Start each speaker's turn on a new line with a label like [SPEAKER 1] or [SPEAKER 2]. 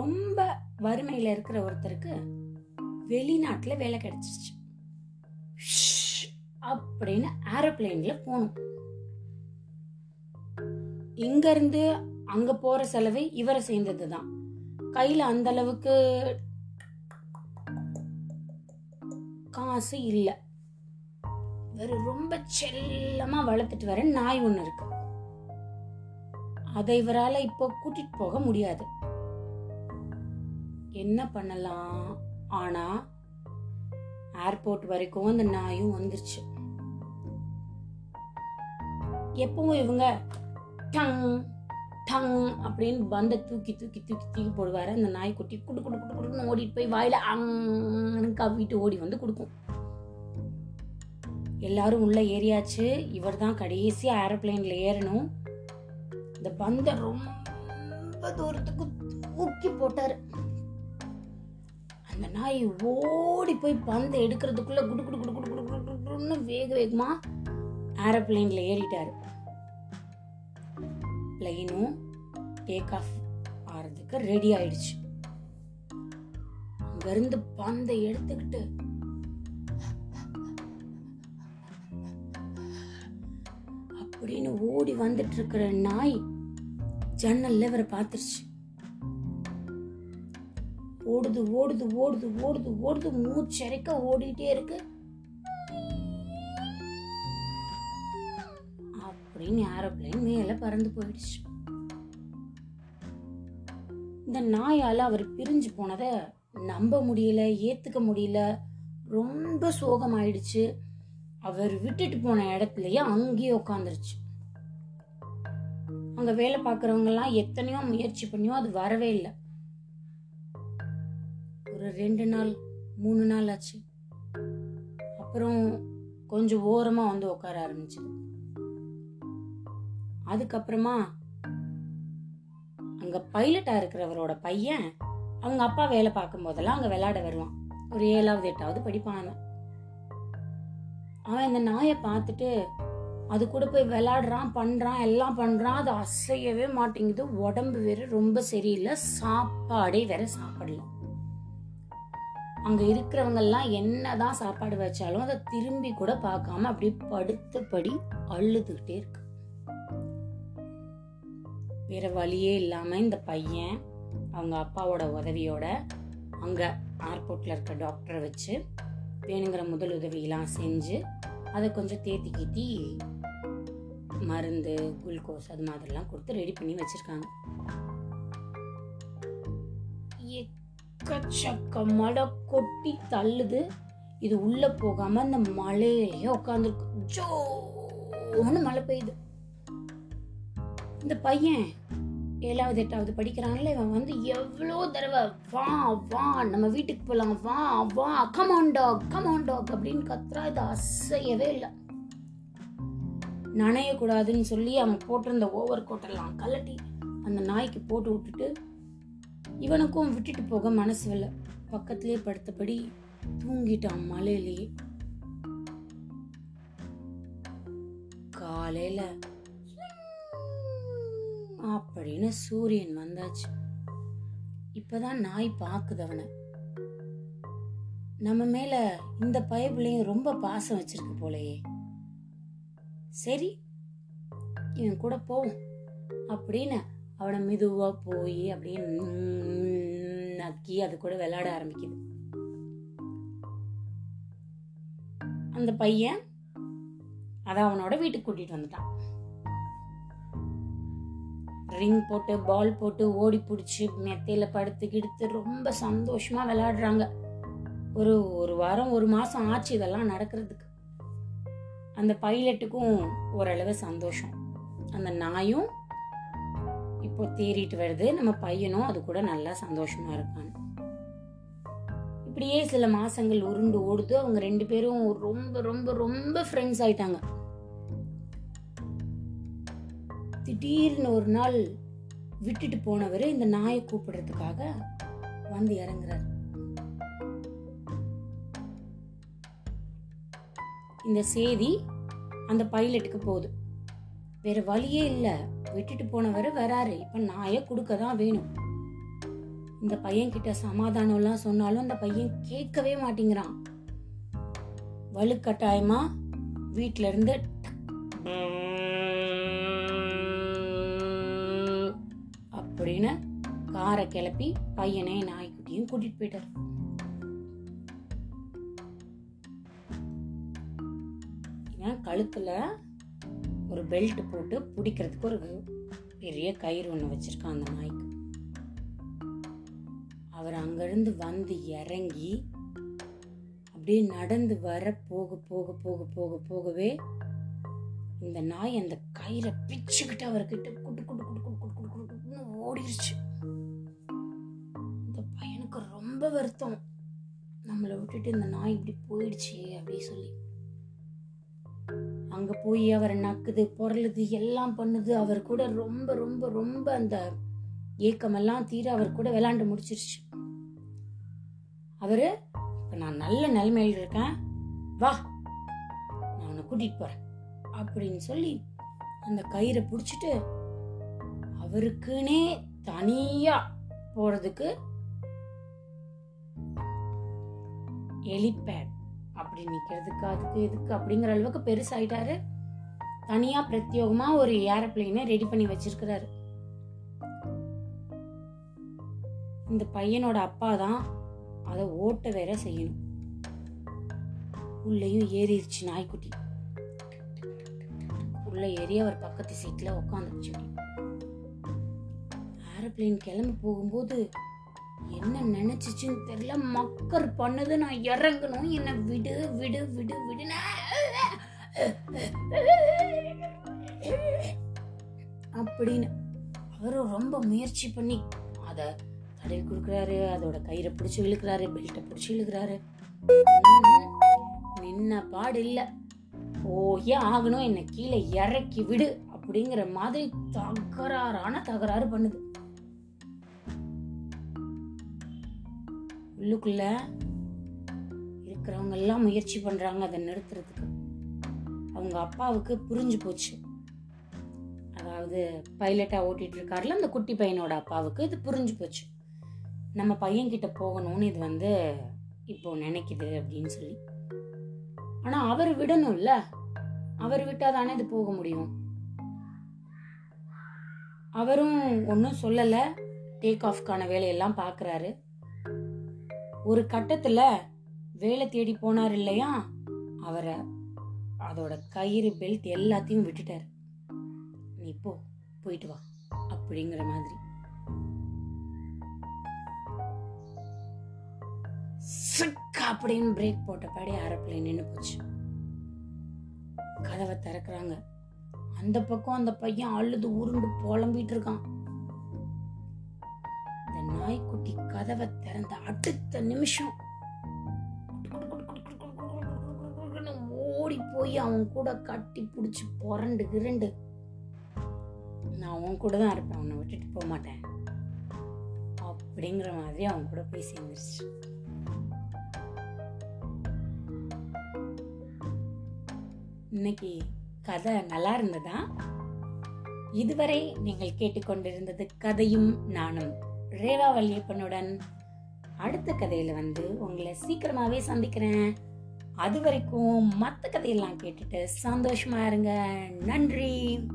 [SPEAKER 1] ரொம்ப வறுமையில இருக்கிற ஒருத்தருக்கு வெளிநாட்டுல வேலை கிடைச்சிச்சு அப்படின்னு ஏரோப்ளைன்ல போகணும். இங்க இருந்து அங்க போற செலவு இவரை சேர்ந்தது தான் கையில அந்த அளவுக்கு காசு இல்ல. இவர் ரொம்ப செல்லமா வளர்த்துட்டு வர நாய் ஒண்ணு இருக்கு. அதை இவரால இப்போ கூட்டிட்டு போக முடியாது. என்ன பண்ணலாம்? ஆனா ஏர்போர்ட் வரைக்கும் அந்த நாயும் வந்துருச்சு. எப்பவும் இவங்க டங் டங் அப்படின்னு பந்த தூக்கி தூக்கி தூக்கி தூக்கி போடுவாரு. அந்த நாய் குட்டி குடு குடு குடு குடுன்னு ஓடிட்டு போய் வாயில அங்கன்னு கவ்விட்டு ஓடி வந்து கொடுக்கும். எல்லாரும் உள்ள ஏறியாச்சு. இவர் தான் கடைசியாக ஏரோப்ளேன்ல ஏறணும். இந்த பந்த ரொம்ப தூரத்துக்கு தூக்கி போட்டாரு. அந்த நாய் ஓடி போய் பந்து எடுக்கிறதுக்குள்ளே குடு குடு குடு குடு குடு குடு குடுன்னு வேக வேகமாக ஏரோப்ளைனில் ஏறிட்டார். பிளெயினும் டேக் ஆஃப் ஆகிறதுக்கு ரெடி ஆயிடுச்சு. அங்கேருந்து பந்தை எடுத்துக்கிட்டு அப்படின்னு ஓடி வந்துட்டு இருக்கிற நாய் ஜன்னல் இவரை பார்த்துருச்சு. ஓடுது ஓடுது ஓடுது ஓடுது ஓடுது மூச்சரைக்க ஓடிட்டே இருக்கு. அப்படின்னு ஏரோப்ளேன் மேல பறந்து போயிடுச்சு. இந்த நாயால அவர் பிரிஞ்சு போனத நம்ப முடியல ஏத்துக்க முடியல. ரொம்ப சோகமாயிடுச்சு. அவர் விட்டுட்டு போன இடத்துலயே அங்கேயே உட்காந்துருச்சு அங்க வேலை பார்க்கறவங்க எல்லாம் எத்தனையோ முயற்சி பண்ணியோ அது வரவே இல்லை. ஒரு ரெண்டு நாள் மூணு நாள் ஆச்சு. அப்புறம் கொஞ்சம் ஓரமாக வந்து உட்கார ஆரம்பிச்சது. அதுக்கப்புறமா அங்கே பைலட்டாக இருக்கிறவரோட பையன் அவங்க அப்பா வேலை பார்க்கும் போதெல்லாம் அங்கே விளையாட வருவான். ஒரு ஏழாவது எட்டாவது படிப்பான் அவன். அவன் இந்த நாயை பார்த்துட்டு அது கூட போய் விளையாடுறான் பண்ணுறான் எல்லாம் பண்ணுறான் அது அசையவே மாட்டேங்குது. உடம்பு வேற ரொம்ப சரியில்லை சாப்பாடே வேற சாப்பிடலாம் அங்கே இருக்கிறவங்கெல்லாம் என்ன தான் சாப்பாடு வச்சாலும் அதை திரும்பி கூட பார்க்காம அப்படியே படுத்தபடி அழுதுகிட்டே இருக்கு. வேற வழியே இல்லாமல் இந்த பையன் அவங்க அப்பாவோட உதவியோட அங்கே ஏர்போர்ட்டில் இருக்க டாக்டரை வச்சு வேணுங்கிற முதல் உதவியெல்லாம் செஞ்சு அதை கொஞ்சம் தேத்தி கீத்தி மருந்து குளுக்கோஸ் அது மாதிரிலாம் கொடுத்து ரெடி பண்ணி வச்சுருக்காங்க. எக்கச்சக்க மழை கொட்டி தள்ளுது. இது உள்ள போகாம அந்த மழையிலேயே உட்காந்துருக்கு ஜோன்னு மழை பெய்யுது. இந்த பையன் ஏழாவது எட்டாவது படிக்கிறான்ல. இவன் வந்து எவ்வளோ தடவை வா வா நம்ம வீட்டுக்கு போகலாம் வா வா கமான் டாக் அப்படின்னு கத்துறா. இது அசையவே இல்லை. நனையக்கூடாதுன்னு சொல்லி அவன் போட்டிருந்த ஓவர் கோட்டெல்லாம் கலட்டி அந்த நாய்க்கு போட்டு விட்டுட்டு இவனுக்கும் விட்டுட்டு போக மனசு இல்லை பக்கத்திலே படுத்தபடி தூங்கிட்டான் மலையிலேயே. காலையில அப்படின்னு சூரியன் வந்தாச்சு. இப்பதான் நாய் பாக்குது அவனை. நம்ம மேல இந்த பயபிள்ளையும் ரொம்ப பாசம் வச்சிருக்கு போலயே. சரி இவன் கூட போவோம் அப்படின்னு அவனை மெதுவாக போய் அப்படியே நக்கி அது கூட விளையாட ஆரம்பிக்குது. அந்த பையன் அதை அவனோட வீட்டுக்கு கூட்டிட்டு வந்துட்டான். ரிங் போட்டு பால் போட்டு ஓடி பிடிச்சி மெத்தையில படுத்து கிடுத்து ரொம்ப சந்தோஷமா விளையாடுறாங்க. ஒரு ஒரு வாரம் ஒரு மாசம் ஆச்சு இதெல்லாம் நடக்கிறதுக்கு. அந்த பைலட்டுக்கும் ஓரளவு சந்தோஷம். அந்த நாயும் இப்போ தேறிட்டு வருது. நம்ம பையனும் அது கூட நல்லா சந்தோஷமா இருக்கான். இப்படியே சில மாசங்கள் உருண்டு ஓடுது. அவங்க ரெண்டு பேரும் ரொம்ப ரொம்ப ரொம்ப ஃப்ரெண்ட்ஸ் ஆயிட்டாங்க. திடீர்னு ஒரு நாள் விட்டுட்டு போனவர் இந்த நாயை கூப்பிடுறதுக்காக வந்து இறங்குறாரு. இந்த செய்தி அந்த பைலட்டுக்கு போகுது. வேற வழியே இல்லை. விட்டுட்டு போனவர் வராரு. இப்ப நாயை கொடுக்க தான் வேணும். இந்த பையன் கிட்ட சமாதானம்லாம் சொன்னாலும் அந்த பையன் கேட்கவே மாட்டேங்கிறான். வலுக்கட்டாயமா வீட்ல இருந்து அப்படின்னு காரை கிளப்பி பையனை நாய்க்குட்டியும் கூட்டிட்டு போயிட்டார். ஏன் கழுத்துல ஒரு பெல்ட் போட்டு பிடிக்கிறதுக்கு ஒரு பெரிய கயிறு ஒன்று வச்சுருக்கான் அந்த நாய்க்கு. அவர் அங்கேருந்து வந்து இறங்கி அப்படியே நடந்து வர போக போக போக போக போகவே இந்த நாய் அந்த கயிறை பிச்சுக்கிட்டு அவர்கிட்ட குட்டு குட்டு குட்டு குட்டு குட்டு குட்டு குட்டுன்னு ஓடிருச்சு. இந்த பையனுக்கு ரொம்ப வருத்தம். நம்மளை விட்டுட்டு இந்த நாய் இப்படி போயிடுச்சு அப்படி சொல்லி. அங்க போய் அவரை நக்குது பொருளுது எல்லாம் பண்ணுது. அவர் கூட ரொம்ப ரொம்ப ரொம்ப அந்த ஏக்கமெல்லாம் தீர அவர் கூட விளாண்டு முடிச்சிருச்சு. அவரு இப்ப நான் நல்ல நிலைமையில் இருக்கேன். வா நான் உன்னை கூட்டிட்டு போறேன் அப்படின்னு சொல்லி அந்த கயிறை பிடிச்சிட்டு அவருக்குனே தனியா போறதுக்கு எலிபேட் அப்படி நிற்கிறதுக்கு அதுக்கு இதுக்கு அப்படிங்கிற அளவுக்கு பெருசாயிட்டாரு. தனியா பிரத்யோகமா ஒரு ஏரோப்ளேனை ரெடி பண்ணி வச்சிருக்கிறாரு. இந்த பையனோட அப்பா தான் அதை ஓட்ட வேற செய்யணும். உள்ளேயும் ஏறிடுச்சு நாய்க்குட்டி. உள்ள ஏறி அவர் பக்கத்து சீட்ல உட்காந்துருச்சு ஏரோப்ளைன் கிளம்பி போகும்போது என்ன நினைச்சிச்சுன்னு தெரியல. மக்கர் பண்ணது நான் இறங்கணும். என்னை விடு விடு விடு விடு அப்படின்னு அவரும் ரொம்ப முயற்சி பண்ணி அதை தடவி கொடுக்குறாரு. அதோட கயிறை பிடிச்சி இழுக்கிறாரு பெல்ட்டை பிடிச்சி இழுக்கிறாரு. நின்ன பாடு இல்லை. ஓ ஏன் ஆகணும். என்னை கீழே இறக்கி விடு அப்படிங்கிற மாதிரி தகராறான தகராறு பண்ணுது. உள்ளுக்குள்ள இருக்கிறவங்க எல்லாம் முயற்சி பண்றாங்க அதை நிறுத்துறதுக்கு. அவங்க அப்பாவுக்கு புரிஞ்சு போச்சு. அதாவது பைலட்டா ஓட்டிட்டு இருக்காருல அந்த குட்டி பையனோட அப்பாவுக்கு இது புரிஞ்சு போச்சு. நம்ம பையன் கிட்ட போகணும்னு இது வந்து இப்போ நினைக்குது அப்படின்னு சொல்லி. ஆனா அவர் விடணும்ல? அவர் விட்டா தானே இது போக முடியும்? அவரும் ஒன்றும் சொல்லலை. டேக் ஆஃப்கான வேலையெல்லாம் பார்க்குறாரு ஒரு கட்டத்துல வேலை தேடி போனார் இல்லையா? அவரை அதோட கயிறு பெல்ட் எல்லாத்தையும் விட்டுட்டாரு. நீ போ போயிட்டு வா அப்படிங்கிற மாதிரி. அப்படின்னு பிரேக் போட்டபடி ஏரோப்ளைன் நின்று போச்சு. கதவை திறக்கிறாங்க. அந்த பக்கம் அந்த பையன் அழுது உருண்டு புலம்பிட்டு இருக்கான். நாய்க்குட்டி கதவை திறந்த அடுத்த நிமிஷம் ஓடி போய் அவன் கூட கட்டி பிடிச்சி புரண்டு கிரண்டு. நான் அவன் கூட தான் இருப்பேன் அவனை விட்டுட்டு போக மாட்டேன். அப்படிங்கிற மாதிரி அவன் கூட போய் சேர்ந்துருச்சு. இன்னைக்கு கதை நல்லா இருந்ததா? இதுவரை நீங்கள் கேட்டுக்கொண்டிருந்தது கதையும் நானும். ரேவா வல்லியப்பனுடன் அடுத்த கதையில வந்து உங்களை சீக்கிரமாவே சந்திக்கிறேன். அது வரைக்கும் மற்ற கதையெல்லாம் கேட்டுட்டு சந்தோஷமா இருங்க. நன்றி.